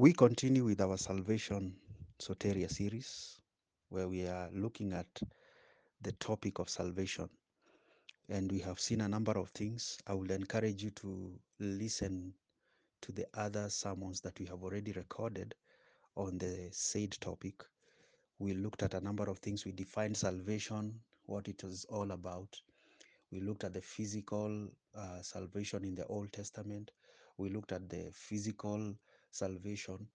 We continue with our Salvation Soteria series, where we are looking at the topic of salvation. And we have seen a number of things. I would encourage you to listen to the other sermons that we have already recorded on the said topic. We looked at a number of things. We defined salvation, what it was all about. We looked at the physical uh, salvation in the Old Testament. We looked at the physical salvation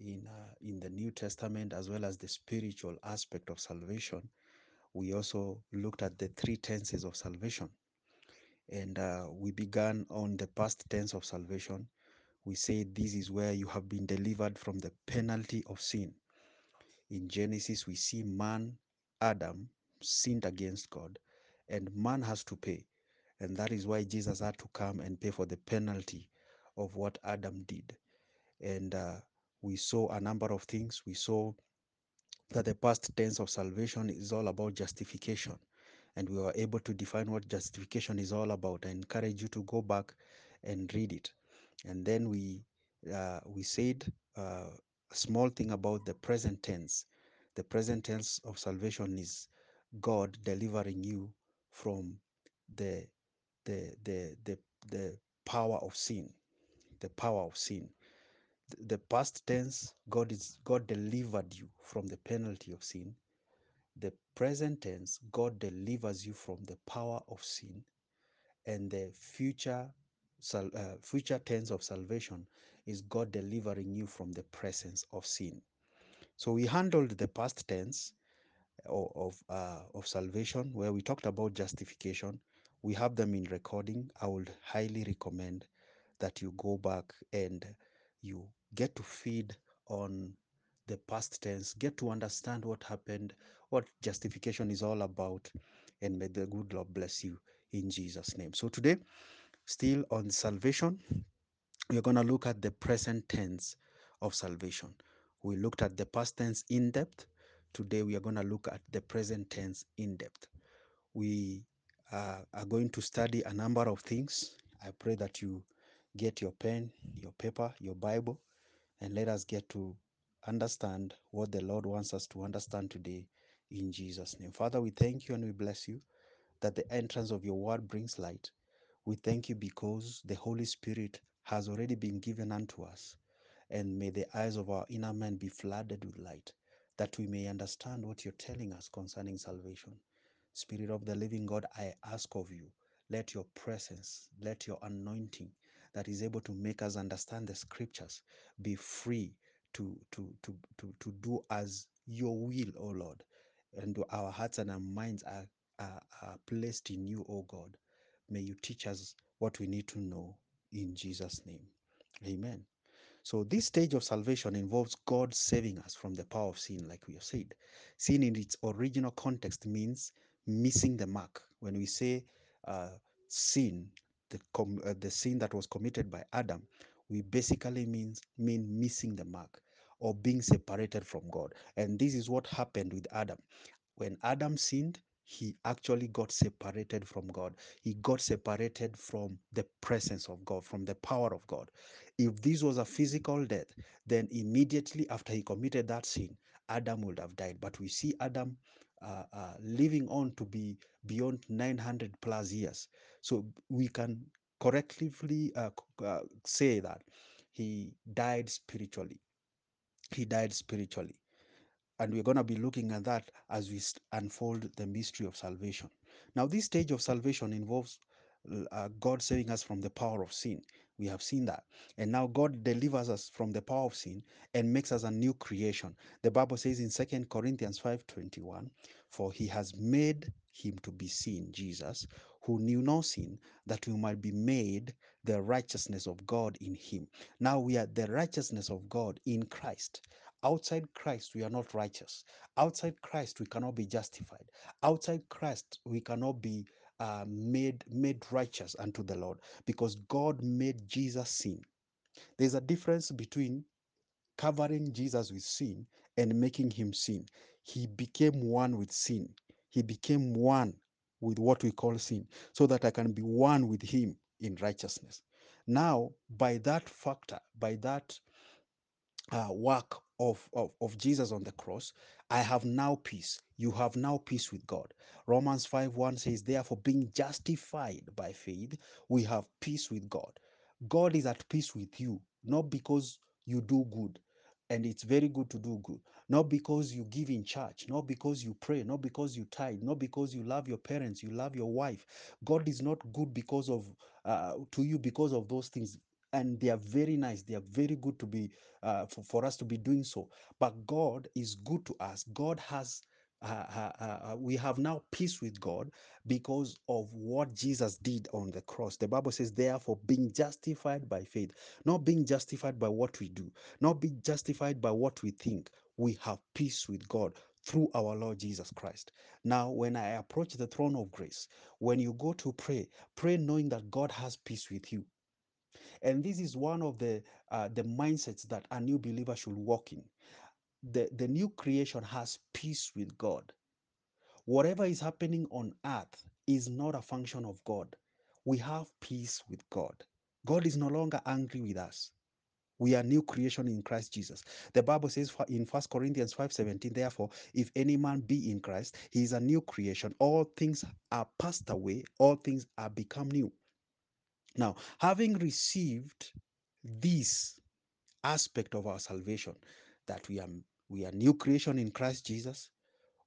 in uh, in the New Testament as well as the spiritual aspect of salvation. We also looked at the three tenses of salvation, and uh, we began on the past tense of salvation. We say this is where you have been delivered from the penalty of sin. In Genesis, we see man, Adam, sinned against God, and man has to pay. And that is why Jesus had to come and pay for the penalty of what Adam did. And uh, we saw a number of things. We saw that the past tense of salvation is all about justification. And we were able to define what justification is all about. I encourage you to go back and read it. And then we uh, we said uh, a small thing about the present tense. The present tense of salvation is God delivering you from the the the the, the power of sin, the power of sin. The, past tense, God is God delivered you from the penalty of sin. The present tense, God delivers you from the power of sin, and the future uh, future tense of salvation is God delivering you from the presence of sin. So we handled the past tense o- of uh, of salvation where we talked about justification. We have them in recording. I would highly recommend that you go back and you get to feed on the past tense, get to understand what happened, what justification is all about, and may the good Lord bless you in Jesus' name. So today, still on salvation, we're going to look at the present tense of salvation. We looked at the past tense in depth. Today, we are going to look at the present tense in depth. We uh, are going to study a number of things. I pray that you get your pen, your paper, your Bible, and let us get to understand what the Lord wants us to understand today in Jesus' name. Father, we thank you and we bless you that the entrance of your word brings light. We thank you because the Holy Spirit has already been given unto us. And may the eyes of our inner man be flooded with light, that we may understand what you're telling us concerning salvation. Spirit of the living God, I ask of you, let your presence, let your anointing that is able to make us understand the scriptures be free to, to, to, to, to do as your will, O Lord. And our hearts and our minds are, are, are placed in you, O God. May you teach us what we need to know in Jesus' name. Amen. So, this stage of salvation involves God saving us from the power of sin, like we have said. Sin, in its original context, means missing the mark. When we say uh, sin, the, com- uh, the sin that was committed by Adam, we basically means mean missing the mark or being separated from God. And this is what happened with Adam. When Adam sinned, he actually got separated from God. He got separated from the presence of God, from the power of God. If this was a physical death, then immediately after he committed that sin, Adam would have died. But we see Adam uh, uh, living on to be beyond 900 plus years. So we can correctly uh, uh, say that he died spiritually. He died spiritually. And we're going to be looking at that as we unfold the mystery of salvation. Now, this stage of salvation involves uh, God saving us from the power of sin. We have seen that. And now God delivers us from the power of sin and makes us a new creation. The Bible says in Second Corinthians 5:21, for he has made him to be sin, Jesus, who knew no sin, that we might be made the righteousness of God in him. Now we are the righteousness of God in Christ. Outside Christ, we are not righteous. Outside Christ, we cannot be justified. Outside Christ, we cannot be uh, made made righteous unto the Lord because God made Jesus sin. There's a difference between covering Jesus with sin and making him sin. He became one with sin. He became one with what we call sin, so that I can be one with him in righteousness. Now, by that factor, by that uh, work of, of, of Jesus on the cross, I have now peace. You have now peace with God. Romans 5 1 says, Therefore, being justified by faith, we have peace with God. God is at peace with you, not because you do good. And it's very good to do good. Not because you give in church, not because you pray, not because you tithe, not because you love your parents, you love your wife. God is not good because of uh, to you because of those things and they are very nice they are very good to be uh, for, for us to be doing so but god is good to us god has uh, uh, uh, uh, we have now peace with God because of what Jesus did on the cross. The Bible says, therefore, being justified by faith, not being justified by what we do, not being justified by what we think. We have peace with God through our Lord Jesus Christ. Now, when I approach the throne of grace, when you go to pray, pray knowing that God has peace with you and this is one of the uh, the mindsets that a new believer should walk in the the new creation has peace with god whatever is happening on earth is not a function of god we have peace with god god is no longer angry with us we are new creation in Christ Jesus. The Bible says in First Corinthians 5:17, therefore, if any man be in Christ, he is a new creation. All things are passed away, all things are become new. Now, having received this aspect of our salvation that we are we are new creation in Christ Jesus.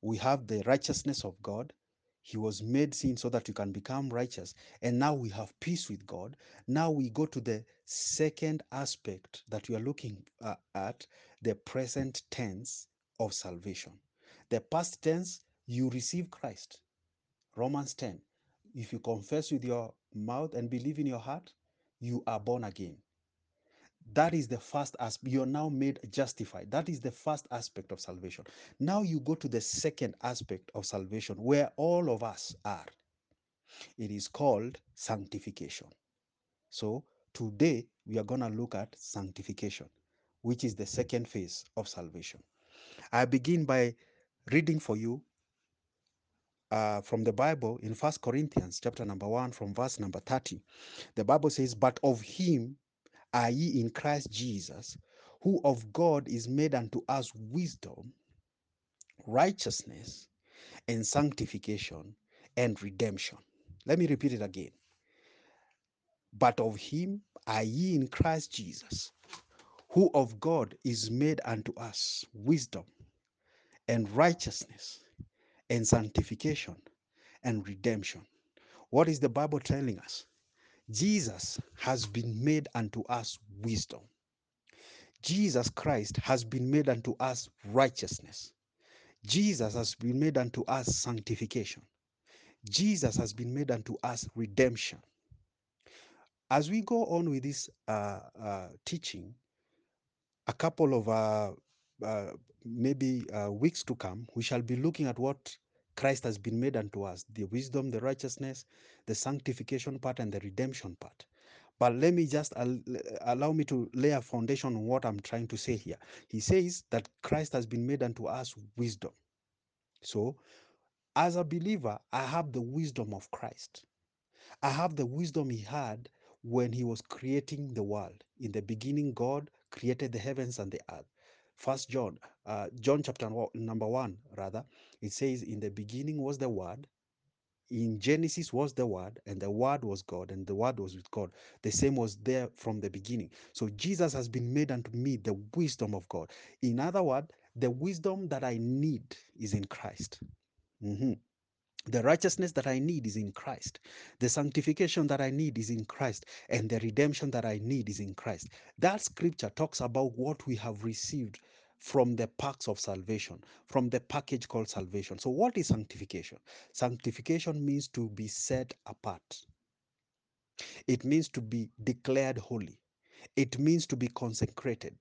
We have the righteousness of God. He was made sin so that we can become righteous. And now we have peace with God. Now we go to the second aspect that we are looking uh, at the present tense of salvation. The past tense, you receive Christ. Romans 10. If you confess with your mouth and believe in your heart, you are born again. That is the first aspect. You're now made justified. That is the first aspect of salvation. Now you go to the second aspect of salvation where all of us are. It is called sanctification. So today we are going to look at sanctification, which is the second phase of salvation. I begin by reading for you uh, from the Bible in First Corinthians chapter number 1 from verse number 30. The Bible says, But of him are ye in Christ Jesus, who of God is made unto us wisdom, righteousness, and sanctification and redemption. Let me repeat it again. But of him are ye in Christ Jesus, who of God is made unto us wisdom and righteousness and sanctification and redemption. What is the Bible telling us? Jesus has been made unto us wisdom. Jesus Christ has been made unto us righteousness. Jesus has been made unto us sanctification. Jesus has been made unto us redemption. As we go on with this uh, uh, teaching, a couple of uh, uh, maybe uh, weeks to come, we shall be looking at what Christ has been made unto us the wisdom, the righteousness, the sanctification part, and the redemption part. But let me just al- allow me to lay a foundation on what I'm trying to say here. He says that Christ has been made unto us wisdom. So, as a believer, I have the wisdom of Christ. I have the wisdom he had when he was creating the world. In the beginning, God created the heavens and the earth. First John, uh, John chapter number one, rather, it says, In the beginning was the Word, in Genesis was the Word, and the Word was God, and the Word was with God. The same was there from the beginning. So Jesus has been made unto me the wisdom of God. In other words, the wisdom that I need is in Christ. Mhm. The righteousness that I need is in Christ. The sanctification that I need is in Christ. And the redemption that I need is in Christ. That scripture talks about what we have received from the packs of salvation, from the package called salvation. So, what is sanctification? Sanctification means to be set apart, it means to be declared holy, it means to be consecrated.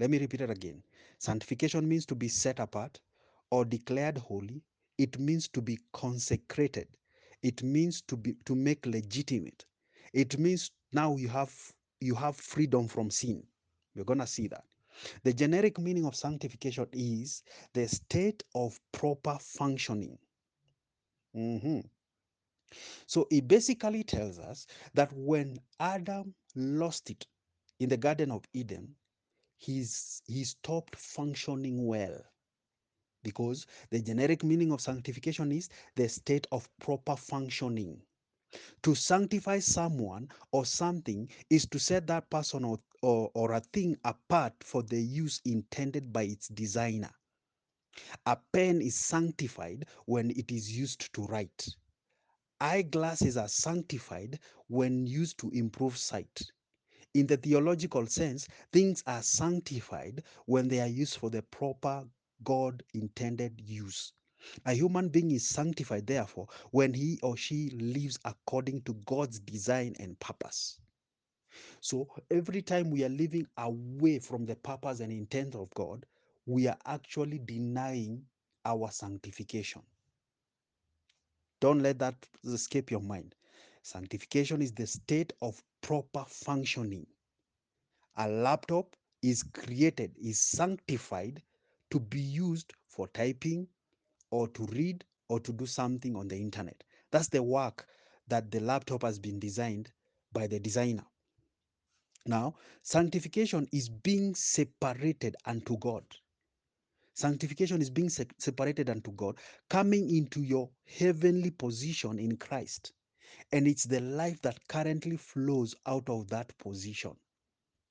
Let me repeat it again. Sanctification means to be set apart or declared holy. It means to be consecrated. It means to be to make legitimate. It means now you have you have freedom from sin. You're gonna see that. The generic meaning of sanctification is the state of proper functioning. Mhm. So it basically tells us that when Adam lost it in the Garden of Eden, he's he stopped functioning well because the generic meaning of sanctification is the state of proper functioning to sanctify someone or something is to set that person or, or, or a thing apart for the use intended by its designer a pen is sanctified when it is used to write eyeglasses are sanctified when used to improve sight in the theological sense, things are sanctified when they are used for the proper God intended use. A human being is sanctified, therefore, when he or she lives according to God's design and purpose. So every time we are living away from the purpose and intent of God, we are actually denying our sanctification. Don't let that escape your mind. Sanctification is the state of proper functioning a laptop is created, is sanctified to be used for typing or to read or to do something on the internet. That's the work that the laptop has been designed by the designer. Now, sanctification is being separated unto God. Sanctification is being se- separated unto God, coming into your heavenly position in Christ. And it's the life that currently flows out of that position.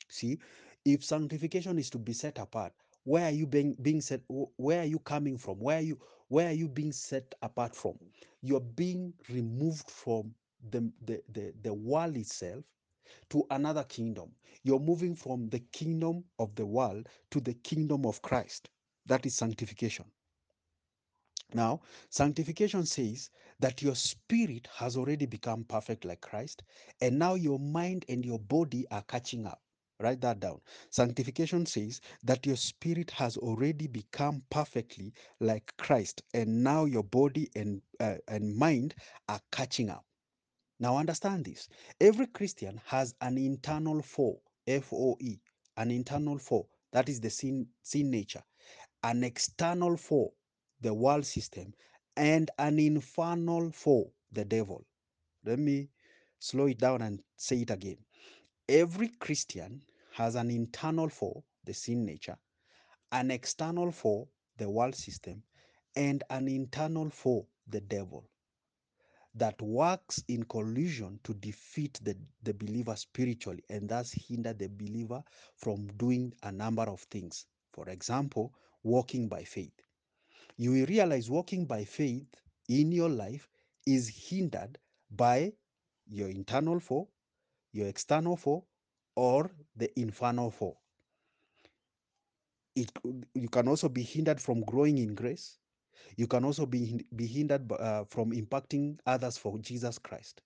See, if sanctification is to be set apart, where are you being being set? Where are you coming from? Where are you where are you being set apart from? You're being removed from the the the, the world itself to another kingdom. You're moving from the kingdom of the world to the kingdom of Christ. That is sanctification. Now, sanctification says that your spirit has already become perfect like Christ, and now your mind and your body are catching up. Write that down. Sanctification says that your spirit has already become perfectly like Christ, and now your body and, uh, and mind are catching up. Now, understand this every Christian has an internal foe, F O E, an internal foe. That is the sin, sin nature an external foe, the world system, and an infernal foe, the devil. Let me slow it down and say it again. Every Christian has an internal foe, the sin nature, an external foe, the world system, and an internal foe, the devil, that works in collusion to defeat the, the believer spiritually and thus hinder the believer from doing a number of things. For example, walking by faith you will realize walking by faith in your life is hindered by your internal foe, your external foe, or the infernal foe. It, you can also be hindered from growing in grace. You can also be, be hindered uh, from impacting others for Jesus Christ.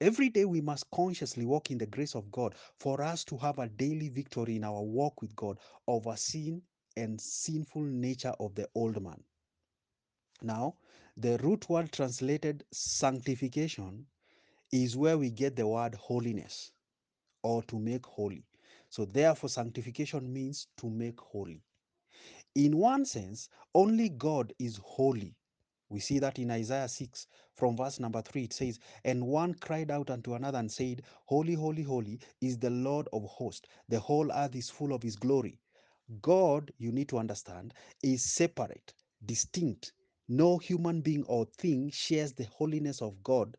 Every day we must consciously walk in the grace of God for us to have a daily victory in our walk with God over sin and sinful nature of the old man. Now, the root word translated sanctification is where we get the word holiness or to make holy. So, therefore, sanctification means to make holy. In one sense, only God is holy. We see that in Isaiah 6 from verse number 3. It says, And one cried out unto another and said, Holy, holy, holy is the Lord of hosts. The whole earth is full of his glory. God, you need to understand, is separate, distinct. No human being or thing shares the holiness of God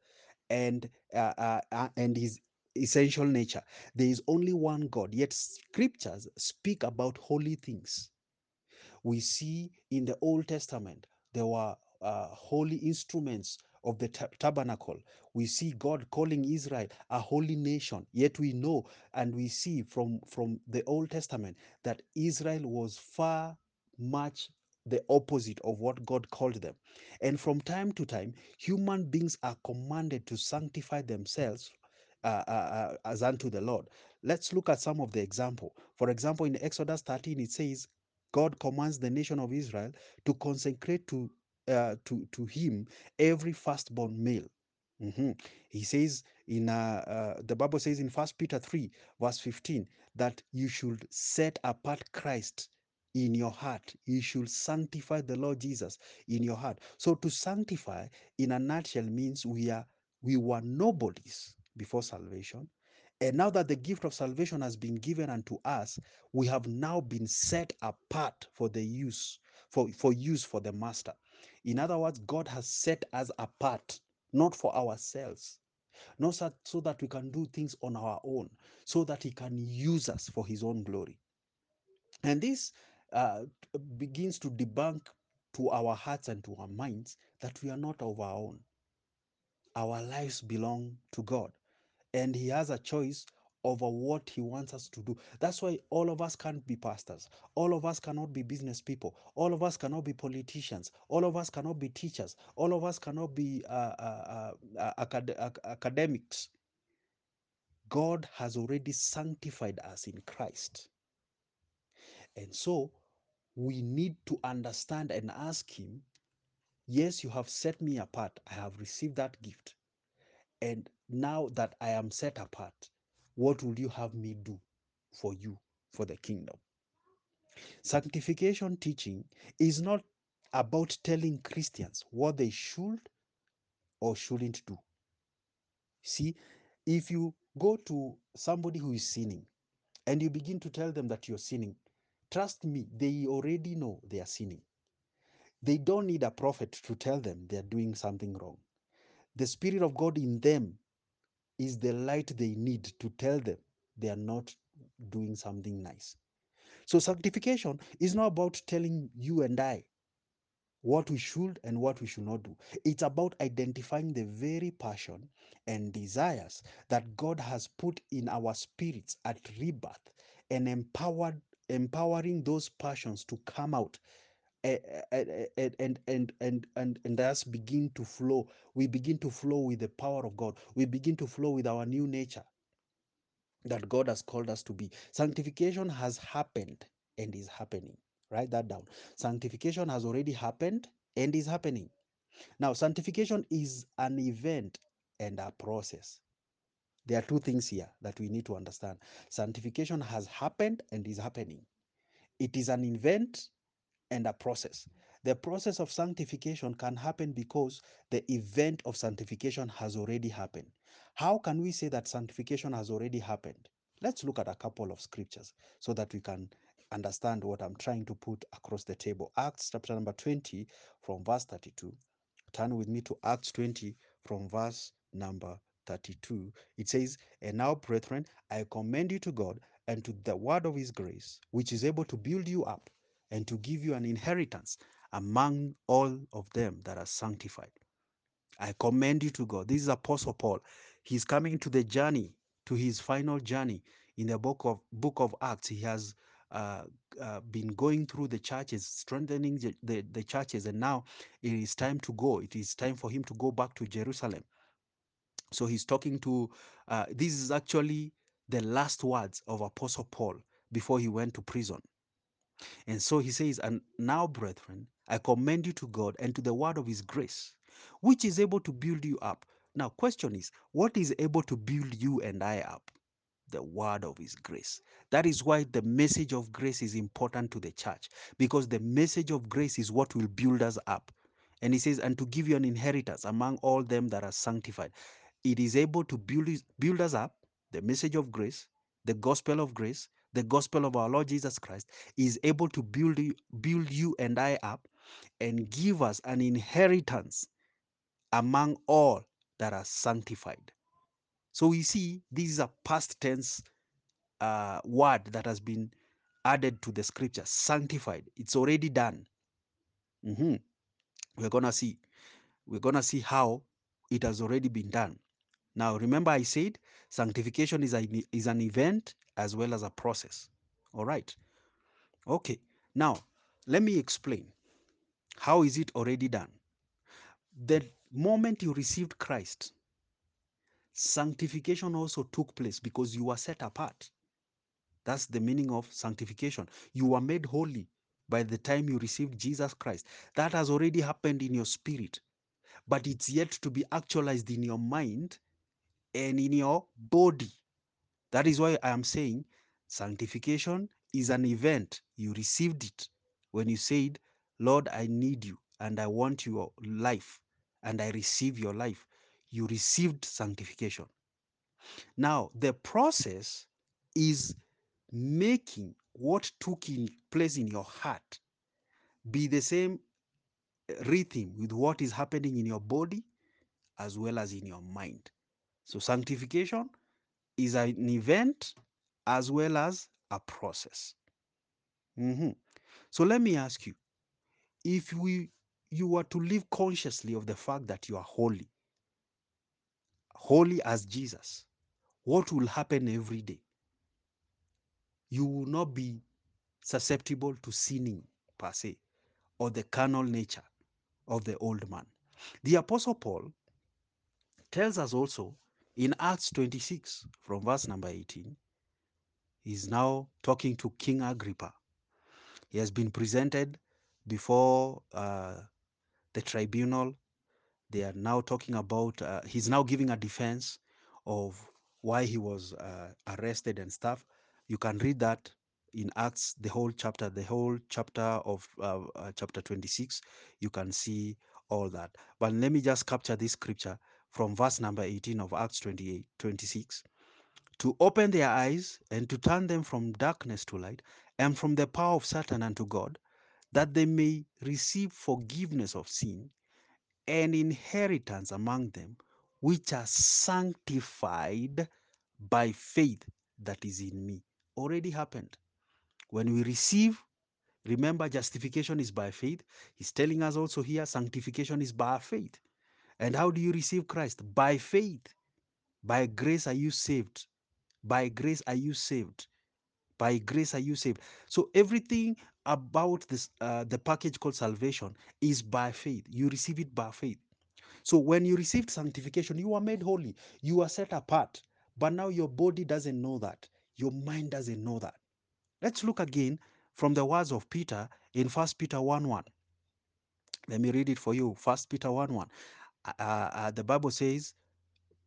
and uh, uh, uh, and his essential nature. There is only one God. Yet scriptures speak about holy things. We see in the Old Testament there were uh, holy instruments of the tabernacle. We see God calling Israel a holy nation. Yet we know and we see from, from the Old Testament that Israel was far much the opposite of what God called them. And from time to time, human beings are commanded to sanctify themselves uh, uh, uh, as unto the Lord. Let's look at some of the example. For example, in Exodus 13, it says, God commands the nation of Israel to consecrate to uh, to to Him every firstborn male. Mhm. He says in uh, uh, the Bible says in First Peter three verse fifteen that you should set apart Christ in your heart. You should sanctify the Lord Jesus in your heart. So to sanctify, in a nutshell, means we are we were nobodies before salvation, And now that the gift of salvation has been given unto us, we have now been set apart for the use, for, for use for the master. In other words, God has set us apart, not for ourselves, not so, that we can do things on our own, so that He can use us for His own glory. And this uh, begins to debunk to our hearts and to our minds that we are not of our own. Our lives belong to God and he has a choice over what he wants us to do. That's why all of us can't be pastors. All of us cannot be business people. All of us cannot be politicians. All of us cannot be teachers. All of us cannot be uh, uh, uh, acad- academics. God has already sanctified us in Christ. And so we need to understand and ask Him, Yes, you have set me apart. I have received that gift. And now that I am set apart, what will you have me do for you, for the kingdom? Sanctification teaching is not about telling Christians what they should or shouldn't do. See, if you go to somebody who is sinning and you begin to tell them that you're sinning, trust me, they already know they are sinning. They don't need a prophet to tell them they're doing something wrong. The Spirit of God in them is the light they need to tell them they are not doing something nice. So, sanctification is not about telling you and I what we should and what we should not do. It's about identifying the very passion and desires that God has put in our spirits at rebirth and empowered empowering those passions to come out and and and and and and thus begin to flow. We begin to flow with the power of god. We begin to flow with our new nature that god has called us to be. Sanctification has happened and is happening. Write that down. Sanctification has already happened and is happening. Now sanctification is an event and a process. There are two things here that we need to understand. Sanctification has happened and is happening. It is an event and a process. The process of sanctification can happen because the event of sanctification has already happened. How can we say that sanctification has already happened? Let's look at a couple of scriptures so that we can understand what I'm trying to put across the table. Acts chapter number 20 from verse 32. Turn with me to Acts 20 from verse number 32. It says, And now, brethren, I commend you to God and to the word of his grace, which is able to build you up and to give you an inheritance among all of them that are sanctified. I commend you to God. This is Apostle Paul. He's coming to the journey, to his final journey in the book of book of Acts. He has uh, uh, been going through the churches, strengthening the, the, the churches, and now it is time to go. It is time for him to go back to Jerusalem. So he's talking to. Uh, this is actually the last words of Apostle Paul before he went to prison. And so he says, And now, brethren, I commend you to God and to the word of his grace, which is able to build you up. Now, question is, what is able to build you and I up? The word of his grace. That is why the message of grace is important to the church, because the message of grace is what will build us up. And he says, and to give you an inheritance among all them that are sanctified. It is able to build, build us up, the message of grace, the gospel of grace, the gospel of our Lord Jesus Christ is able to build you, build you and I up and give us an inheritance among all that are sanctified. So we see this is a past tense uh, word that has been added to the scripture sanctified. It's already done. Mhm. We're going to see. We're going to see how it has already been done. Now, remember, I said sanctification is, a, is an event as well as a process. All right. Okay. Now, let me explain. How is it already done? The moment you received Christ, sanctification also took place because you were set apart. That's the meaning of sanctification. You were made holy by the time you received Jesus Christ. That has already happened in your spirit, but it's yet to be actualized in your mind and in your body. That is why I am saying sanctification is an event. You received it when you said, Lord, I need you and I want your life and I receive your life. You received sanctification. Now, the process is making what took in place in your heart be the same rhythm with what is happening in your body as well as in your mind. So, sanctification is an event as well as a process. Mhm. So, let me ask you if we you were to live consciously of the fact that you are holy, holy as Jesus, what will happen every day? You will not be susceptible to sinning per se or the carnal nature of the old man. The Apostle Paul tells us also in Acts 26 from verse number 18, he's now talking to King Agrippa. He has been presented before uh, the tribunal. They are now talking about, uh, he's now giving a defense of why he was uh, arrested and stuff. You can read that in Acts, the whole chapter, the whole chapter of uh, uh, chapter 26. You can see all that. But let me just capture this scripture from verse number 18 of Acts 28, 26 to open their eyes and to turn them from darkness to light and from the power of Satan unto God, that they may receive forgiveness of sin and inheritance among them which are sanctified by faith that is in me. Already happened. When we receive, remember, justification is by faith. He's telling us also here, sanctification is by faith. And how do you receive Christ? By faith. By grace are you saved. By grace are you saved. By grace are you saved. So everything about this, uh, the package called salvation, is by faith. You receive it by faith. So when you received sanctification, you are made holy. You are set apart. But now your body doesn't know that. Your mind doesn't know that. Let's look again from the words of Peter in 1 Peter 1 1. Let me read it for you. 1 Peter 1 1. Uh, uh, the Bible says,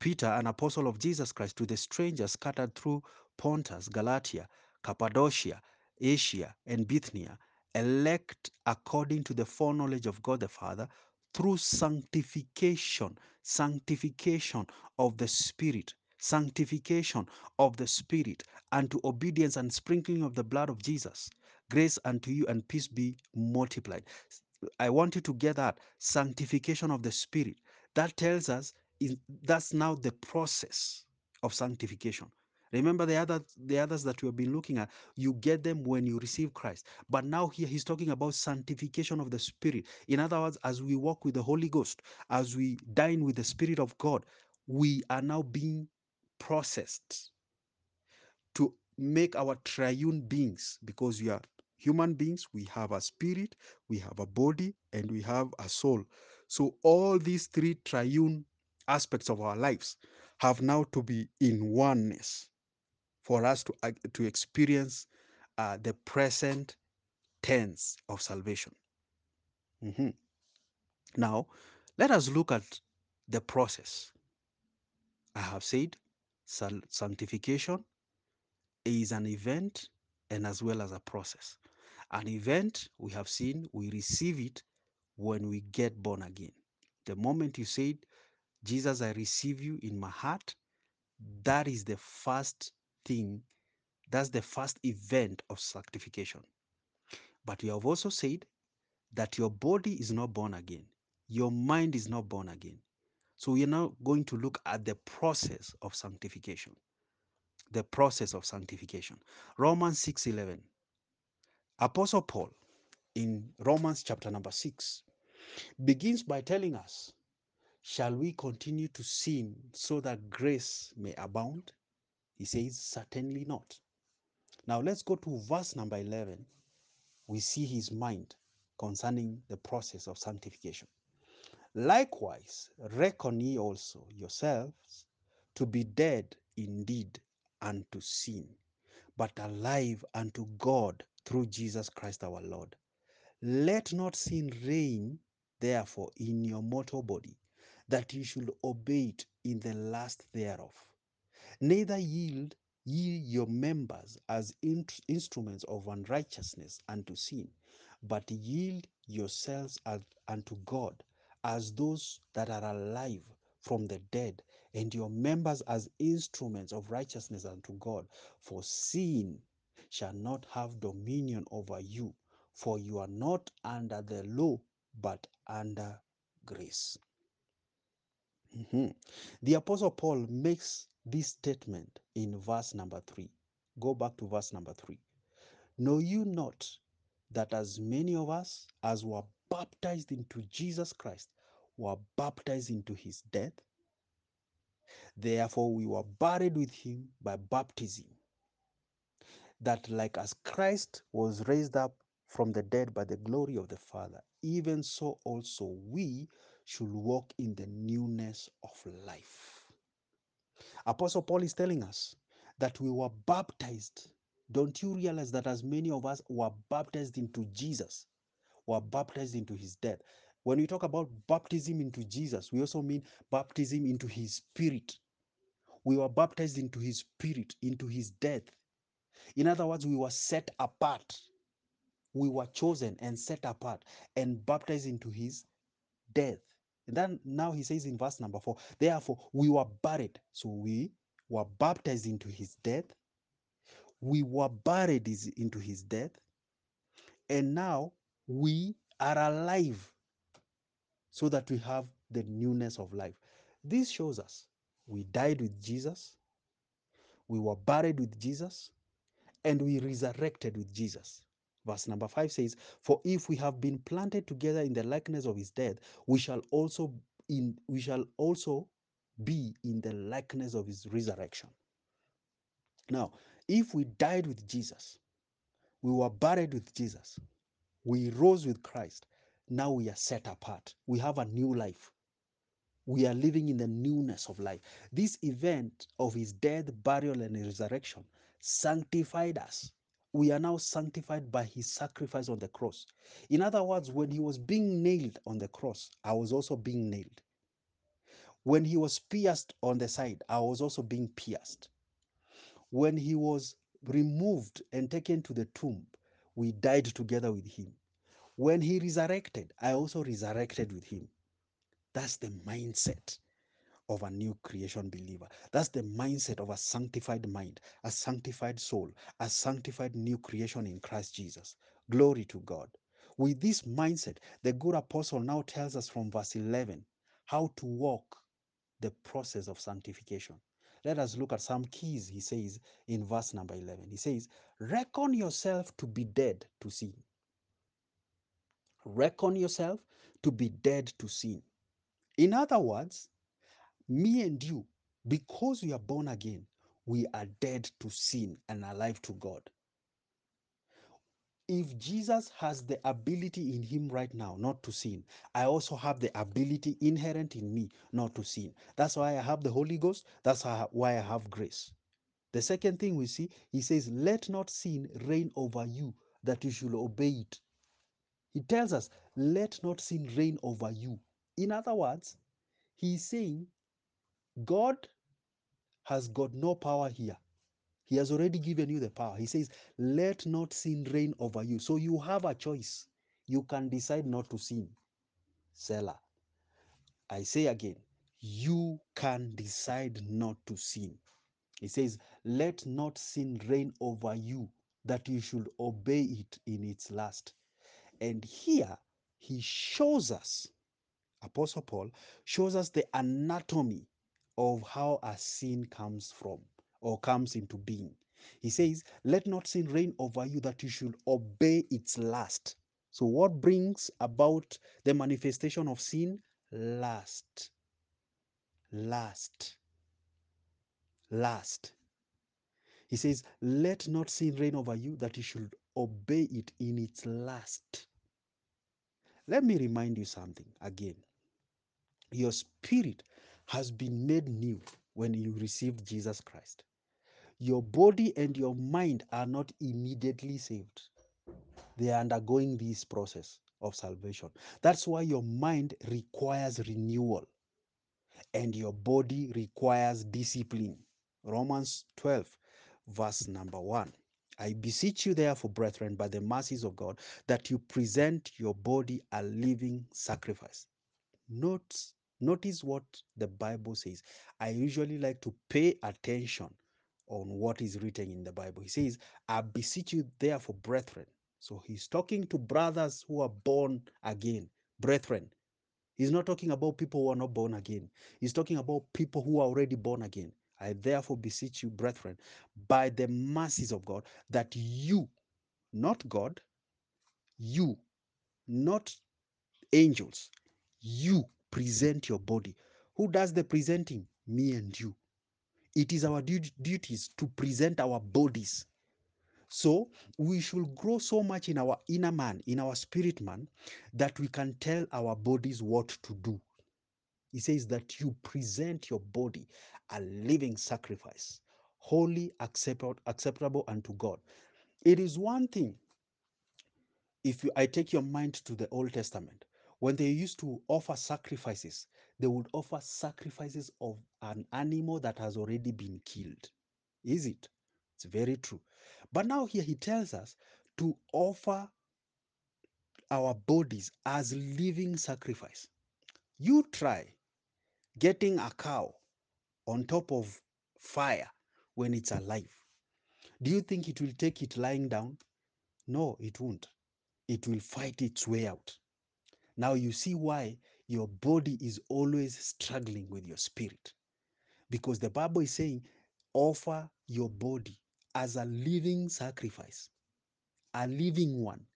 Peter, an apostle of Jesus Christ, to the strangers scattered through Pontus, Galatia, Cappadocia, Asia, and Bithynia, elect according to the foreknowledge of God the Father, through sanctification, sanctification of the Spirit, sanctification of the Spirit, unto obedience and sprinkling of the blood of Jesus. Grace unto you and peace be multiplied. I want you to get that sanctification of the Spirit. That tells us in, that's now the process of sanctification. Remember the other the others that we have been looking at, you get them when you receive Christ. But now here he's talking about sanctification of the Spirit. In other words, as we walk with the Holy Ghost, as we dine with the Spirit of God, we are now being processed to make our triune beings because we are human beings we have a spirit we have a body and we have a soul so all these three triune aspects of our lives have now to be in oneness for us to to experience uh, the present tense of salvation Mhm. now let us look at the process i have said sal- sanctification is an event and as well as a process. An event, we have seen, we receive it when we get born again. The moment you said, Jesus, I receive you in my heart, that is the first thing, that's the first event of sanctification. But you have also said that your body is not born again, your mind is not born again. So we are now going to look at the process of sanctification. The process of sanctification. Romans 6:11. Apostle Paul in Romans chapter number 6 begins by telling us, Shall we continue to sin so that grace may abound? He says, Certainly not. Now let's go to verse number 11. We see his mind concerning the process of sanctification. Likewise, reckon ye also yourselves to be dead indeed unto sin, but alive unto God through Jesus Christ our Lord. Let not sin reign, therefore, in your mortal body, that you should obey it in the last thereof. Neither yield ye your members as in- instruments of unrighteousness unto sin, but yield yourselves as unto God as those that are alive from the dead, and your members as instruments of righteousness unto God. For sin shall not have dominion over you, for you are not under the law, but under grace. Mhm. The Apostle Paul makes this statement in verse number three. Go back to verse number three. Know you not that as many of us as were baptized into Jesus Christ were baptized into his death? Therefore, we were buried with him by baptism, that like as Christ was raised up from the dead by the glory of the Father, even so also we should walk in the newness of life. Apostle Paul is telling us that we were baptized. Don't you realize that as many of us were baptized into Jesus, were baptized into his death? When we talk about baptism into Jesus, we also mean baptism into his spirit. We were baptized into his spirit, into his death. In other words, we were set apart. We were chosen and set apart and baptized into his death. And then now he says in verse number four, therefore we were buried. So we were baptized into his death. We were buried into his death. And now we are alive so that we have the newness of life. This shows us we died with Jesus, we were buried with Jesus, and we resurrected with Jesus. Verse number 5 says, For if we have been planted together in the likeness of his death, we shall also in we shall also be in the likeness of his resurrection. Now, if we died with Jesus, we were buried with Jesus, we rose with Christ, now we are set apart. We have a new life. We are living in the newness of life. This event of his death, burial, and resurrection sanctified us. We are now sanctified by his sacrifice on the cross. In other words, when he was being nailed on the cross, I was also being nailed. When he was pierced on the side, I was also being pierced. When he was removed and taken to the tomb, we died together with him. When he resurrected, I also resurrected with him. That's the mindset of a new creation believer. That's the mindset of a sanctified mind, a sanctified soul, a sanctified new creation in Christ Jesus. Glory to God. With this mindset, the good apostle now tells us from verse 11 how to walk the process of sanctification. Let us look at some keys he says in verse number 11. He says, Reckon yourself to be dead to sin. Reckon yourself to be dead to sin. In other words, me and you, because we are born again, we are dead to sin and alive to God. If Jesus has the ability in him right now not to sin, I also have the ability inherent in me not to sin. That's why I have the Holy Ghost. That's why I have grace. The second thing we see, he says, Let not sin reign over you, that you should obey it. He tells us, Let not sin reign over you. In other words, he's saying, God has got no power here. He has already given you the power. He says, Let not sin reign over you. So you have a choice. You can decide not to sin. Selah. I say again, you can decide not to sin. He says, Let not sin reign over you, that you should obey it in its last. And here he shows us, Apostle Paul shows us the anatomy of how a sin comes from or comes into being. He says, Let not sin reign over you, that you should obey its last. So, what brings about the manifestation of sin? Lust. Lust. Lust. He says, Let not sin reign over you, that you should obey it in its last. Let me remind you something again. Your spirit has been made new when you received Jesus Christ. Your body and your mind are not immediately saved, they are undergoing this process of salvation. That's why your mind requires renewal and your body requires discipline. Romans 12, verse number 1. I beseech you, therefore, brethren, by the mercies of God, that you present your body a living sacrifice. Not Notice what the Bible says. I usually like to pay attention on what is written in the Bible. He says, I beseech you therefore, brethren. So he's talking to brothers who are born again, brethren. He's not talking about people who are not born again. He's talking about people who are already born again. I therefore beseech you, brethren, by the mercies of God, that you, not God, you, not angels, you present your body. Who does the presenting? Me and you. It is our duties to present our bodies. So we should grow so much in our inner man, in our spirit man, that we can tell our bodies what to do. He says that you present your body a living sacrifice, holy, acceptable unto God. It is one thing if you, I take your mind to the Old Testament, when they used to offer sacrifices, they would offer sacrifices of an animal that has already been killed. Is it? It's very true. But now here he tells us to offer our bodies as living sacrifice. You try getting a cow on top of fire when it's alive. Do you think it will take it lying down? No, it won't. It will fight its way out. Now you see why your body is always struggling with your spirit. Because the Bible is saying, offer your body as a living sacrifice, a living one.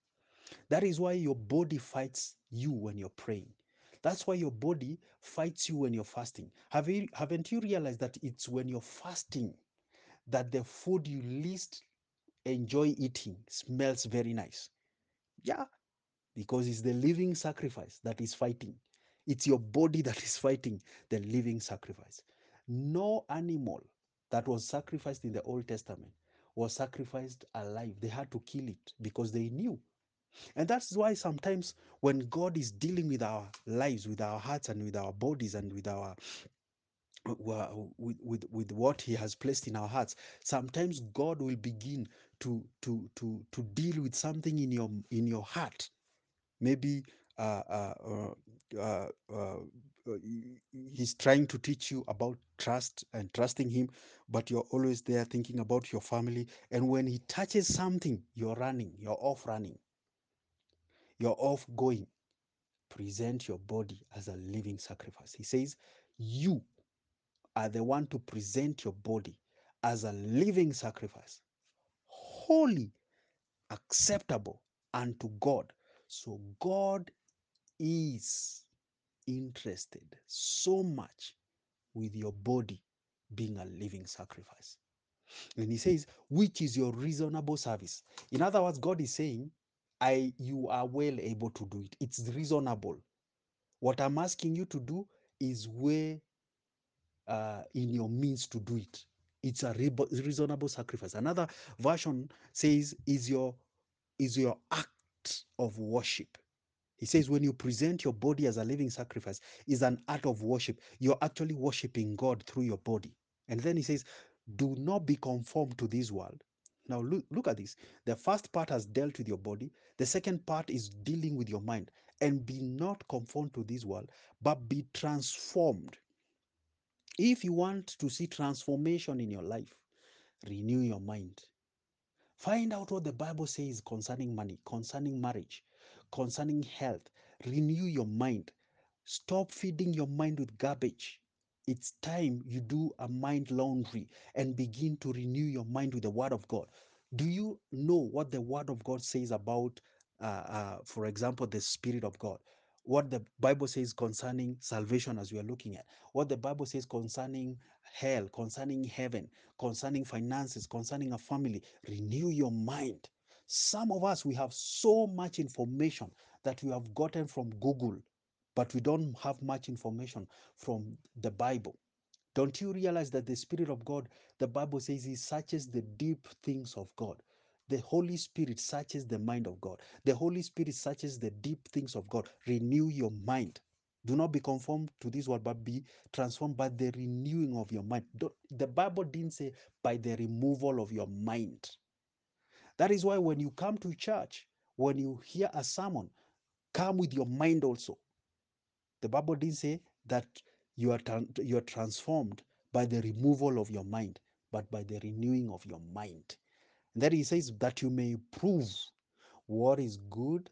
That is why your body fights you when you're praying. That's why your body fights you when you're fasting. Have you, haven't you realized that it's when you're fasting that the food you least enjoy eating smells very nice? Yeah, because it's the living sacrifice that is fighting. It's your body that is fighting the living sacrifice. No animal that was sacrificed in the Old Testament was sacrificed alive. They had to kill it because they knew. And that's why sometimes when God is dealing with our lives, with our hearts, and with our bodies, and with our with, with, with what he has placed in our hearts sometimes god will begin to to to to deal with something in your in your heart maybe uh, uh, uh, uh, uh he's trying to teach you about trust and trusting him but you're always there thinking about your family and when he touches something you're running you're off running. You're off going. Present your body as a living sacrifice. He says you are the one to present your body as a living sacrifice holy acceptable unto god so god is interested so much with your body being a living sacrifice. And he says, which is your reasonable service. In other words, God is saying, I you are well able to do it. It's reasonable. What I'm asking you to do is where uh, in your means to do it. It's a reasonable sacrifice. Another version says, is your is your act of worship. He says, when you present your body as a living sacrifice, is an act of worship. You're actually worshiping God through your body. And then he says, do not be conformed to this world. Now look, look at this. The first part has dealt with your body. The second part is dealing with your mind. And be not conformed to this world, but be transformed. If you want to see transformation in your life, renew your mind. Find out what the Bible says concerning money, concerning marriage, concerning health. Renew your mind. Stop feeding your mind with garbage. It's time you do a mind laundry and begin to renew your mind with the Word of God. Do you know what the Word of God says about, uh, uh, for example, the Spirit of God? What the Bible says concerning salvation, as we are looking at, what the Bible says concerning hell, concerning heaven, concerning finances, concerning a family. Renew your mind. Some of us, we have so much information that we have gotten from Google, but we don't have much information from the Bible. Don't you realize that the Spirit of God, the Bible says, He searches the deep things of God? The Holy Spirit searches the mind of God. The Holy Spirit searches the deep things of God. Renew your mind. Do not be conformed to this world, but be transformed by the renewing of your mind. Don't, the Bible didn't say by the removal of your mind. That is why when you come to church, when you hear a sermon, come with your mind also. The Bible didn't say that you are, you are transformed by the removal of your mind, but by the renewing of your mind. And then he says that you may prove what is good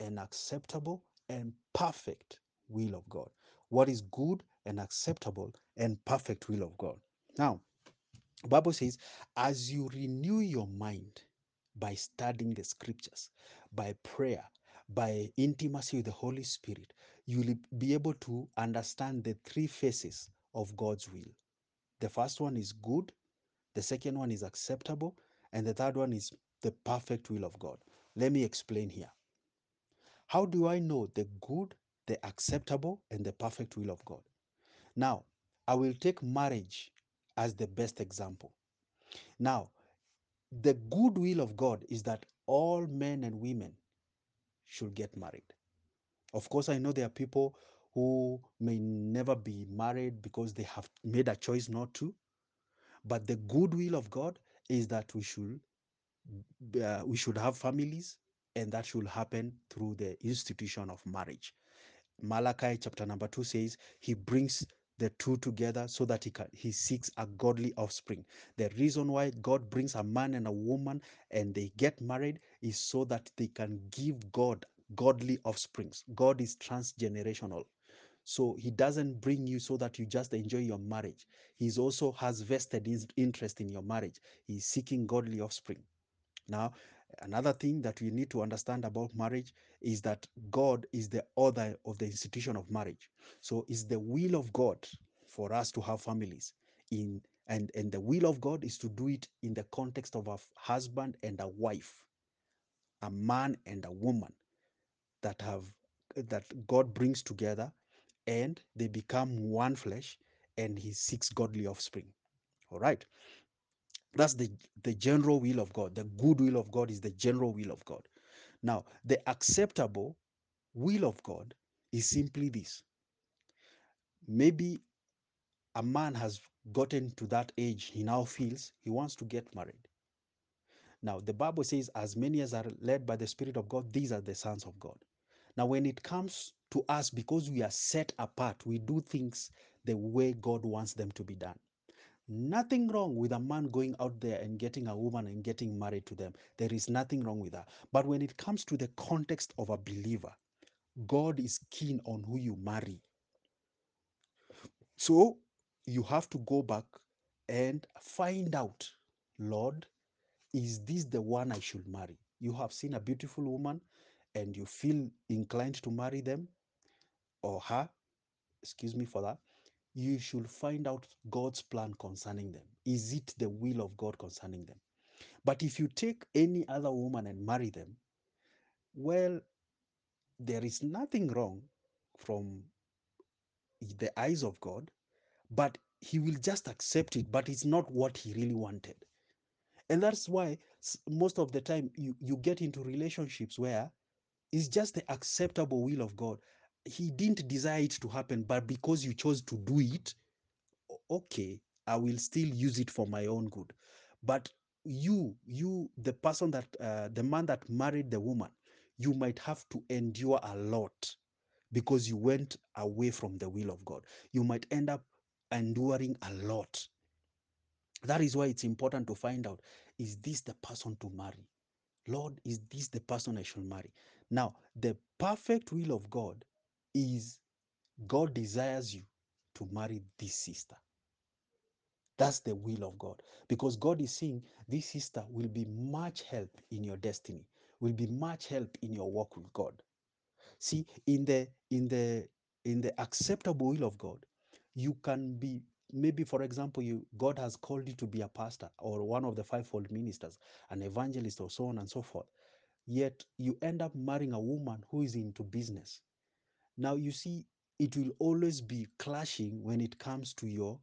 and acceptable and perfect will of God. What is good and acceptable and perfect will of God. Now, Bible says, as you renew your mind by studying the scriptures, by prayer, by intimacy with the Holy Spirit, you will be able to understand the three phases of God's will. The first one is good, the second one is acceptable, and the third one is the perfect will of God. Let me explain here. How do I know the good, the acceptable, and the perfect will of God? Now, I will take marriage as the best example. Now, the good will of God is that all men and women should get married. Of course, I know there are people who may never be married because they have made a choice not to. But the good will of God is that we should uh, we should have families, and that should happen through the institution of marriage. Malachi chapter number two says he brings the two together so that he can he seeks a godly offspring. The reason why God brings a man and a woman and they get married is so that they can give God godly offsprings. God is transgenerational. So he doesn't bring you so that you just enjoy your marriage. He also has vested his interest in your marriage. He's seeking godly offspring. Now, another thing that we need to understand about marriage is that God is the author of the institution of marriage. So it's the will of God for us to have families in and and the will of God is to do it in the context of a husband and a wife, a man and a woman that have that God brings together and they become one flesh and he seeks godly offspring. All right. That's the, the general will of God. The good will of God is the general will of God. Now, the acceptable will of God is simply this. Maybe a man has gotten to that age, he now feels he wants to get married. Now, the Bible says, as many as are led by the Spirit of God, these are the sons of God. Now, when it comes to us, because we are set apart, we do things the way God wants them to be done. Nothing wrong with a man going out there and getting a woman and getting married to them. There is nothing wrong with that. But when it comes to the context of a believer, God is keen on who you marry. So you have to go back and find out, Lord, is this the one I should marry? You have seen a beautiful woman and you feel inclined to marry them or her, excuse me for that. You should find out God's plan concerning them. Is it the will of God concerning them? But if you take any other woman and marry them, well, there is nothing wrong from the eyes of God, but he will just accept it, but it's not what he really wanted. And that's why most of the time you, you get into relationships where it's just the acceptable will of God. He didn't desire it to happen, but because you chose to do it, okay, I will still use it for my own good. But you, you, the person that, uh, the man that married the woman, you might have to endure a lot because you went away from the will of God. You might end up enduring a lot. That is why it's important to find out is this the person to marry? Lord, is this the person I should marry? Now, the perfect will of God is God desires you to marry this sister. That's the will of God. Because God is saying this sister will be much help in your destiny, will be much help in your walk with God. See, in the in the in the acceptable will of God, you can be maybe for example you god has called you to be a pastor or one of the fivefold ministers an evangelist or so on and so forth yet you end up marrying a woman who is into business now you see it will always be clashing when it comes to your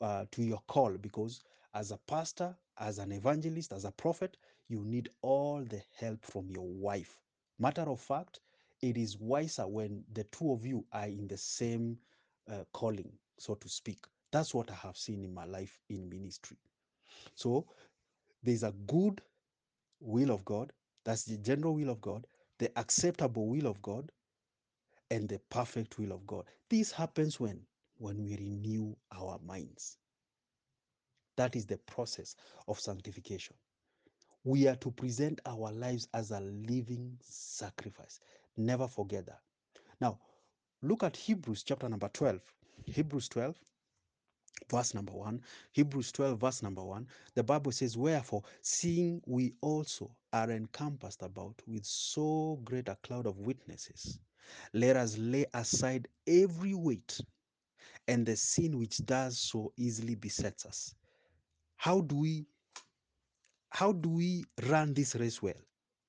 uh, to your call because as a pastor as an evangelist as a prophet you need all the help from your wife. Matter of fact it is wiser when the two of you are in the same uh, calling so to speak. That's what i have seen in my life in ministry. So there's a good will of god that's the general will of god the acceptable will of god and the perfect will of God. This happens when? When we renew our minds. That is the process of sanctification. We are to present our lives as a living sacrifice. Never forget that. Now, look at Hebrews chapter number 12. Hebrews 12, verse number 1. Hebrews 12, verse number 1. The Bible says, Wherefore, seeing we also are encompassed about with so great a cloud of witnesses, let us lay aside every weight and the sin which does so easily besets us. How do we how do we run this race well?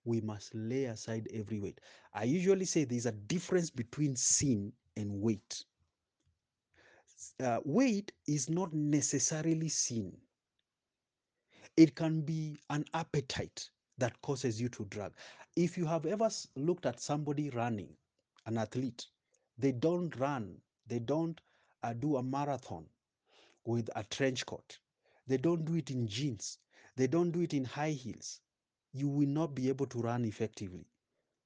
We must lay aside every weight. I usually say there's a difference between sin and weight. Uh, weight is not necessarily sin. It can be an appetite that causes you to drag. If you have ever looked at somebody running, an athlete, they don't run, they don't uh, do a marathon with a trench coat. They don't do it in jeans. They don't do it in high heels. You will not be able to run effectively.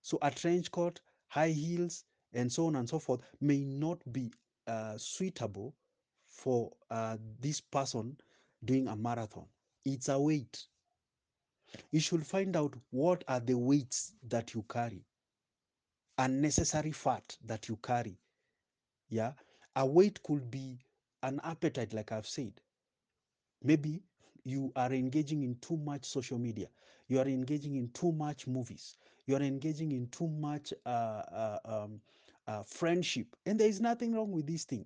So a trench coat, high heels, and so on and so forth may not be uh, suitable for uh, this person doing a marathon. It's a weight. You should find out what are the weights that you carry, unnecessary fat that you carry. Yeah, a weight could be an appetite, like I've said. Maybe you are engaging in too much social media. You are engaging in too much movies. You are engaging in too much uh, uh, um, uh, friendship. And there is nothing wrong with this thing.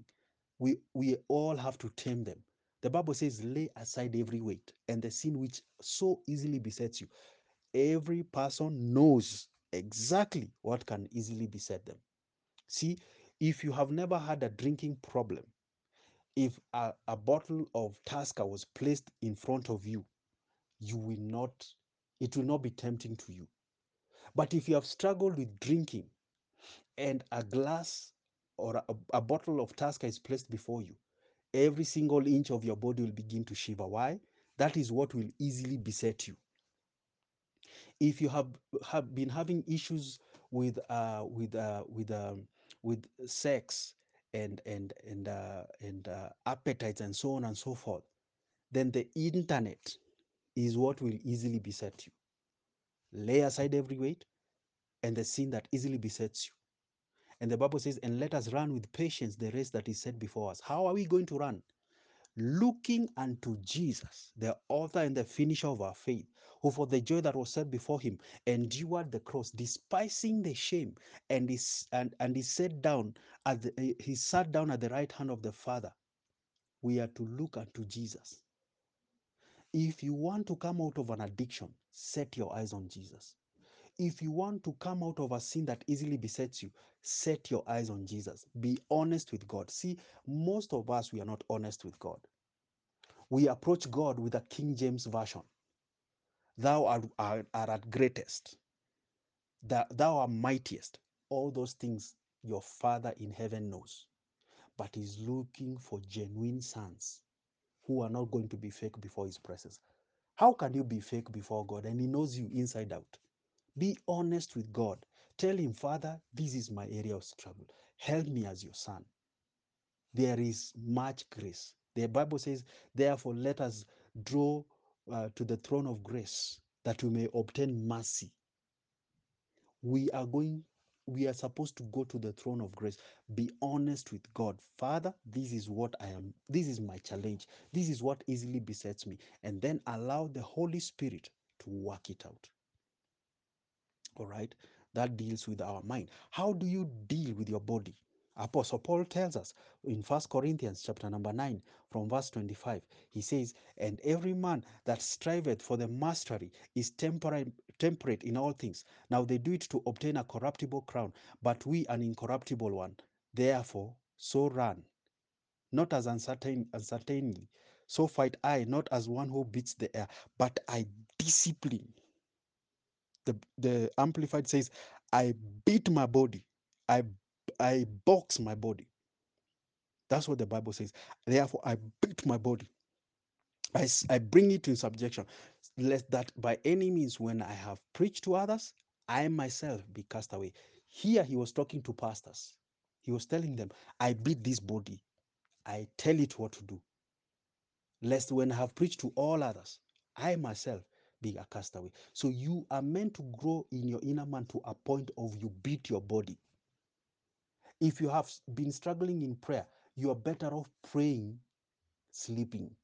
We, we all have to tame them. The Bible says, lay aside every weight and the sin which so easily besets you. Every person knows exactly what can easily beset them. See, if you have never had a drinking problem, if a, a bottle of Tusker was placed in front of you, you will not, it will not be tempting to you. But if you have struggled with drinking and a glass or a, a bottle of Tusker is placed before you, every single inch of your body will begin to shiver. Why? That is what will easily beset you. If you have have been having issues with uh, with uh, with um, with sex and and and uh, and uh, appetites and so on and so forth, then the internet is what will easily beset you. Lay aside every weight and the sin that easily besets you. And the Bible says, and let us run with patience the race that is set before us. How are we going to run? Looking unto Jesus, the author and the finisher of our faith, who for the joy that was set before him endured the cross, despising the shame, and is and, and he sat down at the, eh, he sat down at the right hand of the Father. We are to look unto Jesus. If you want to come out of an addiction, set your eyes on Jesus. If you want to come out of a sin that easily besets you, set your eyes on Jesus. Be honest with God. See, most of us, we are not honest with God. We approach God with a King James Version. Thou art, art, art at greatest, thou, thou art mightiest. All those things your Father in heaven knows. But He's looking for genuine sons who are not going to be fake before His presence. How can you be fake before God and He knows you inside out? Be honest with God. Tell Him, Father, this is my area of struggle. Help me as your son. There is much grace. The Bible says, therefore, let us draw uh, to the throne of grace that we may obtain mercy. We are going, we are supposed to go to the throne of grace. Be honest with God. Father, this is what I am, this is my challenge. This is what easily besets me. And then allow the Holy Spirit to work it out all right that deals with our mind how do you deal with your body apostle paul tells us in first corinthians chapter number 9 from verse 25 he says and every man that striveth for the mastery is temperate temperate in all things. Now they do it to obtain a corruptible crown but we an incorruptible one. Therefore so run not as uncertain uncertainly. So fight i not as one who beats the air but i discipline. The the amplified says i beat my body. I i box my body that's what the bible says therefore i beat my body I, I bring it in subjection lest that by any means when i have preached to others i myself be cast away Here he was talking to pastors. He was telling them, I beat this body. I tell it what to do. Lest when I have preached to all others, I myself be a castaway. So you are meant to grow in your inner man to a point of you beat your body. If you have been struggling in prayer, you are better off praying, sleeping.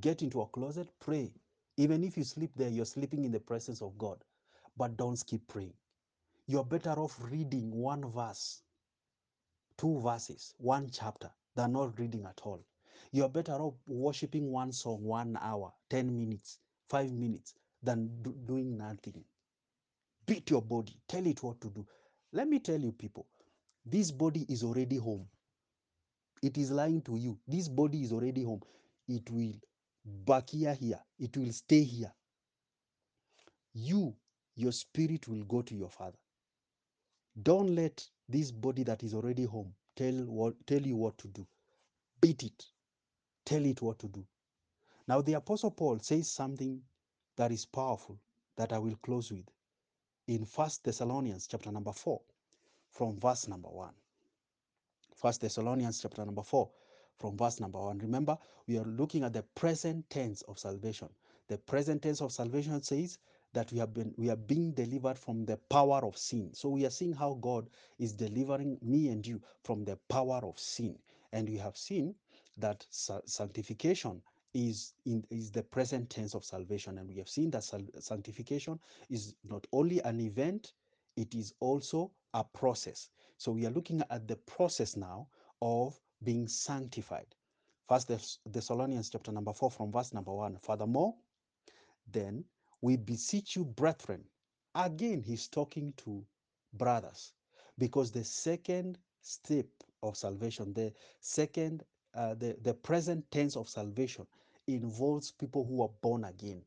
Get into a closet, pray. Even if you sleep there, you're sleeping in the presence of God. But don't skip praying. You're better off reading one verse, two verses, one chapter than not reading at all. You're better off worshiping one song one hour, 10 minutes, five minutes than do- doing nothing. Beat your body, tell it what to do. Let me tell you, people, this body is already home. It is lying to you. This body is already home. It will back here, here. It will stay here. You, your spirit will go to your father. Don't let this body that is already home tell what tell you what to do. Beat it. Tell it what to do. Now the apostle Paul says something that is powerful that I will close with in First Thessalonians chapter number 4 from verse number 1. First Thessalonians chapter number 4 from verse number 1. Remember, we are looking at the present tense of salvation. The present tense of salvation says that we have been we are being delivered from the power of sin. So we are seeing how God is delivering me and you from the power of sin. And we have seen that sanctification is in is the present tense of salvation and we have seen that sanctification is not only an event it is also a process so we are looking at the process now of being sanctified. First Thessalonians chapter number 4 from verse number 1. Furthermore, then we beseech you, brethren. Again, he's talking to brothers because the second step of salvation, the second, uh, the, the present tense of salvation involves people who are born again.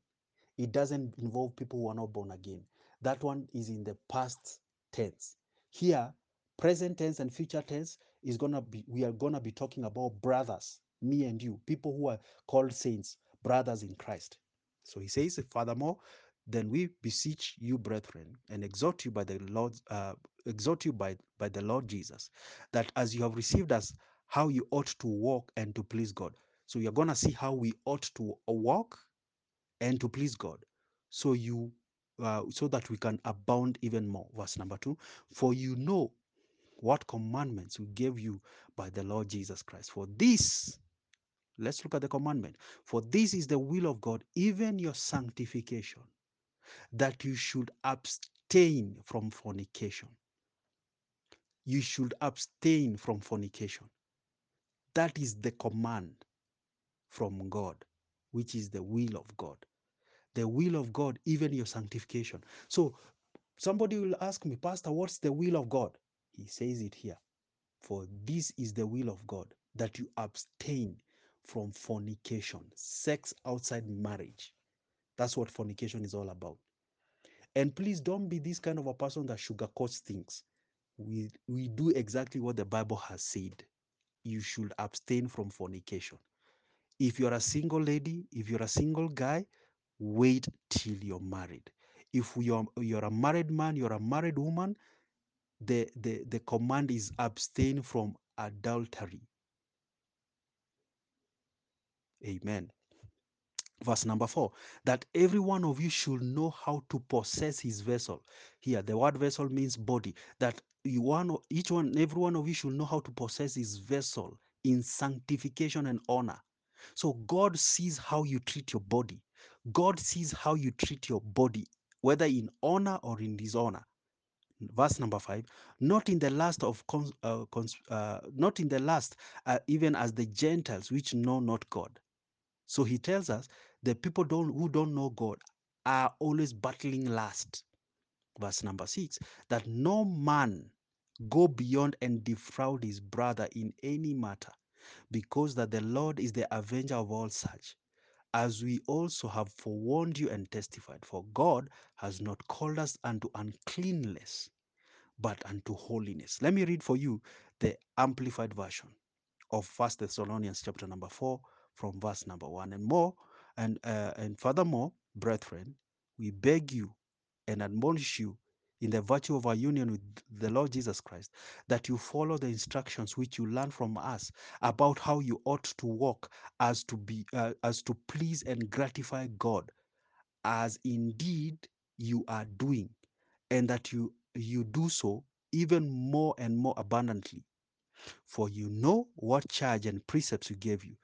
It doesn't involve people who are not born again. That one is in the past tense. Here, present tense and future tense is gonna be we are gonna be talking about brothers, me and you, people who are called saints, brothers in Christ. So he says, furthermore, then we beseech you, brethren, and exhort you by the Lord, uh, exhort you by by the Lord Jesus, that as you have received us, how you ought to walk and to please God. So you're gonna see how we ought to walk and to please God. So you uh, so that we can abound even more. Verse number two, for you know what commandments we gave you by the Lord Jesus Christ. For this, let's look at the commandment. For this is the will of God, even your sanctification, that you should abstain from fornication. You should abstain from fornication. That is the command from God, which is the will of God. The will of God, even your sanctification. So somebody will ask me, Pastor, what's the will of God? He says it here For this is the will of God, that you abstain from fornication, sex outside marriage. That's what fornication is all about. And please don't be this kind of a person that sugarcoats things. We, we do exactly what the Bible has said. You should abstain from fornication. If you're a single lady, if you're a single guy, wait till you're married. If you're, you're a married man, you're a married woman, the, the, the command is abstain from adultery. Amen. Verse number four, that every one of you should know how to possess his vessel. Here, the word vessel means body. That you one, each one, every one of you should know how to possess his vessel in sanctification and honor. So God sees how you treat your body. God sees how you treat your body, whether in honor or in dishonor. Verse number five, not in the last of cons, uh, cons, uh, not in the last, uh, even as the Gentiles which know not God so he tells us the people don't, who don't know God are always battling lust. Verse number six that no man go beyond and defraud his brother in any matter, because that the Lord is the avenger of all such. As we also have forewarned you and testified, for God has not called us unto uncleanness, but unto holiness. Let me read for you the amplified version of First Thessalonians chapter number four from verse number one and more. And uh, and furthermore, brethren, we beg you and admonish you in the virtue of our union with the Lord Jesus Christ, that you follow the instructions which you learn from us about how you ought to walk as to be uh, as to please and gratify God, as indeed you are doing, and that you you do so even more and more abundantly. For you know what charge and precepts we gave you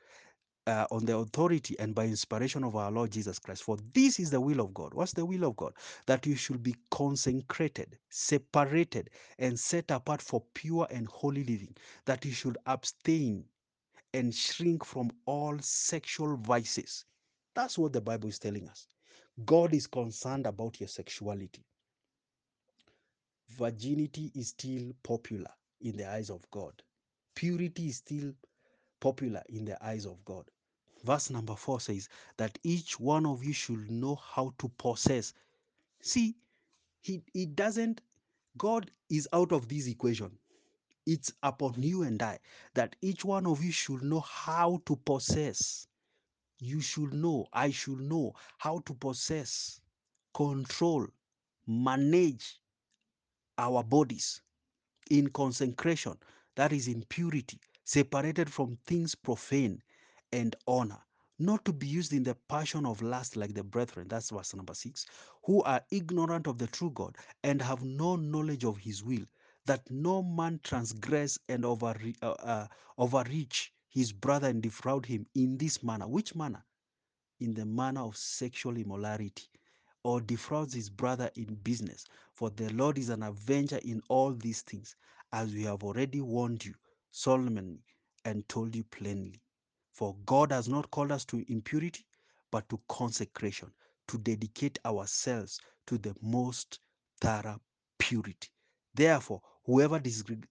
uh, on the authority and by inspiration of our Lord Jesus Christ. For this is the will of God. What's the will of God? That you should be consecrated, separated, and set apart for pure and holy living. That you should abstain and shrink from all sexual vices. That's what the Bible is telling us. God is concerned about your sexuality. Virginity is still popular in the eyes of God. Purity is still popular in the eyes of God. Verse number four says that each one of you should know how to possess. See, he, he doesn't, God is out of this equation. It's upon you and I that each one of you should know how to possess. You should know, I should know how to possess, control, manage our bodies in consecration, that is in purity, separated from things profane and honor, not to be used in the passion of lust like the brethren. That's verse number six, who are ignorant of the true God and have no knowledge of his will, that no man transgress and over, uh, uh, overreach his brother and defraud him in this manner. Which manner? In the manner of sexual immorality or defrauds his brother in business. For the Lord is an avenger in all these things, as we have already warned you solemnly and told you plainly. For God has not called us to impurity, but to consecration, to dedicate ourselves to the most thorough purity. Therefore, whoever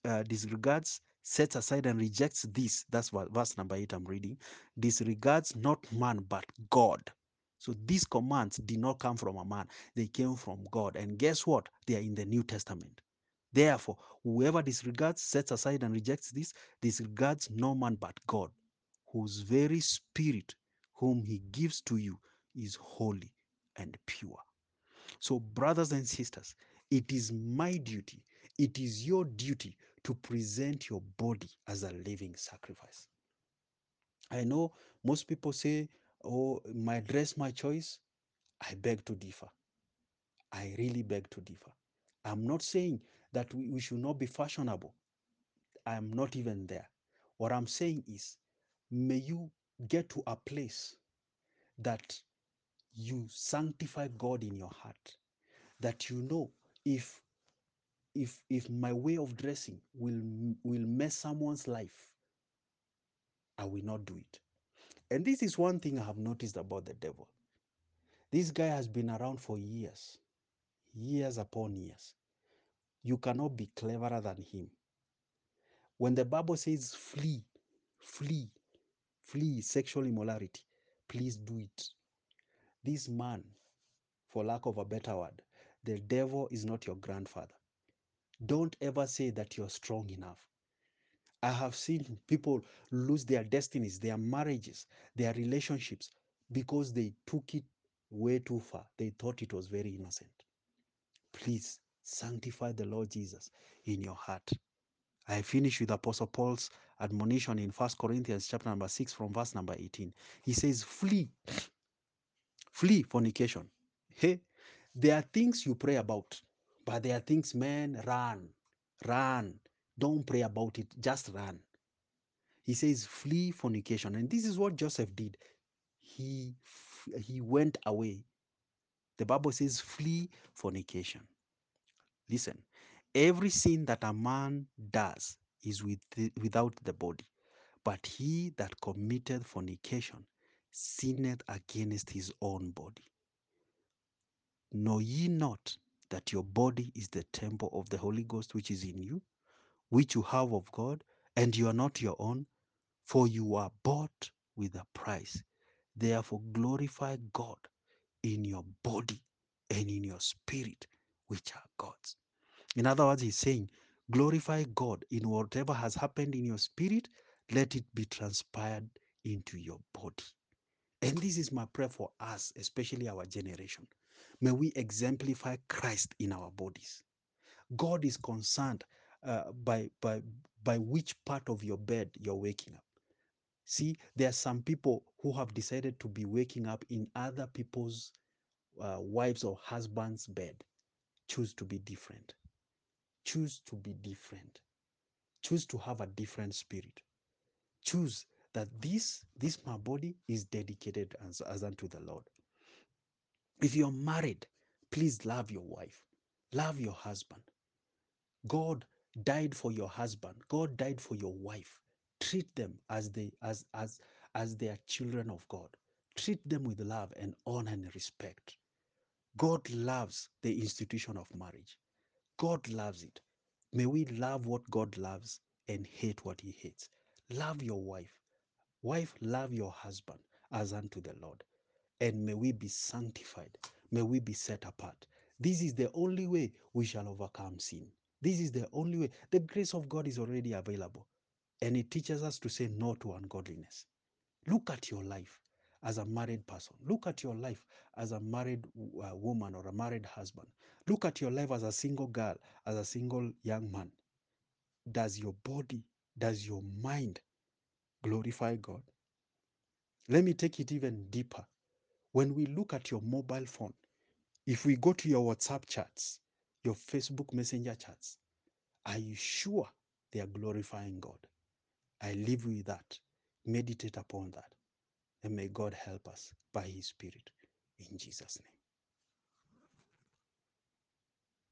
uh, disregards, sets aside, and rejects this, that's what verse number 8 I'm reading, disregards not man, but God so these commands did not come from a man, they came from God. And guess what? They are in the New Testament. Therefore, whoever disregards, sets aside, and rejects this, disregards no man but God, whose very spirit, whom he gives to you, is holy and pure. So, brothers and sisters, it is my duty, it is your duty to present your body as a living sacrifice. I know most people say, Oh, my dress, my choice. I beg to differ. I really beg to differ. I'm not saying that we, we should not be fashionable. I'm not even there. What I'm saying is, may you get to a place that you sanctify God in your heart, that you know if if if my way of dressing will will mess someone's life, I will not do it. And this is one thing I have noticed about the devil. This guy has been around for years, years upon years. You cannot be cleverer than him. When the Bible says flee, flee, flee sexual immorality, please do it. This man, for lack of a better word, the devil is not your grandfather. Don't ever say that you're strong enough. I have seen people lose their destinies, their marriages, their relationships because they took it way too far. They thought it was very innocent. Please sanctify the Lord Jesus in your heart. I finish with Apostle Paul's admonition in First Corinthians chapter number 6 from verse number 18. He says, Flee, flee fornication. Hey, there are things you pray about, but there are things, man, run, run. Don't pray about it, just run. He says, Flee fornication. And this is what Joseph did. He he went away. The Bible says, Flee fornication. Listen, every sin that a man does is with the, without the body But he that committeth fornication sinneth against his own body. Know ye not that your body is the temple of the Holy Ghost which is in you, which you have of God, and you are not your own? For you are bought with a price. Therefore glorify God in your body and in your spirit, which are God's. In other words, he's saying, glorify God in whatever has happened in your spirit, let it be transpired into your body. And this is my prayer for us, especially our generation. May we exemplify Christ in our bodies. God is concerned uh, by, by, by which part of your bed you're waking up. See, there are some people who have decided to be waking up in other people's uh, wives or husbands' bed. Choose to be different. Choose to be different. Choose to have a different spirit. Choose that this this my body is dedicated as, as unto the Lord. If you're married, please love your wife, love your husband. God died for your husband. God died for your wife. Treat them as they as as as they are children of God. Treat them with love and honor and respect. God loves the institution of marriage. God loves it. May we love what God loves and hate what he hates. Love your wife. Wife, love your husband as unto the Lord. And may we be sanctified. May we be set apart. This is the only way we shall overcome sin. This is the only way. The grace of God is already available. And it teaches us to say no to ungodliness. Look at your life as a married person. Look at your life as a married uh, woman or a married husband. Look at your life as a single girl, as a single young man. Does your body, does your mind glorify God? Let me take it even deeper. When we look at your mobile phone, if we go to your WhatsApp chats, your Facebook Messenger chats, are you sure they are glorifying God? I leave you with that. Meditate upon that. And may God help us by His Spirit. In Jesus' name.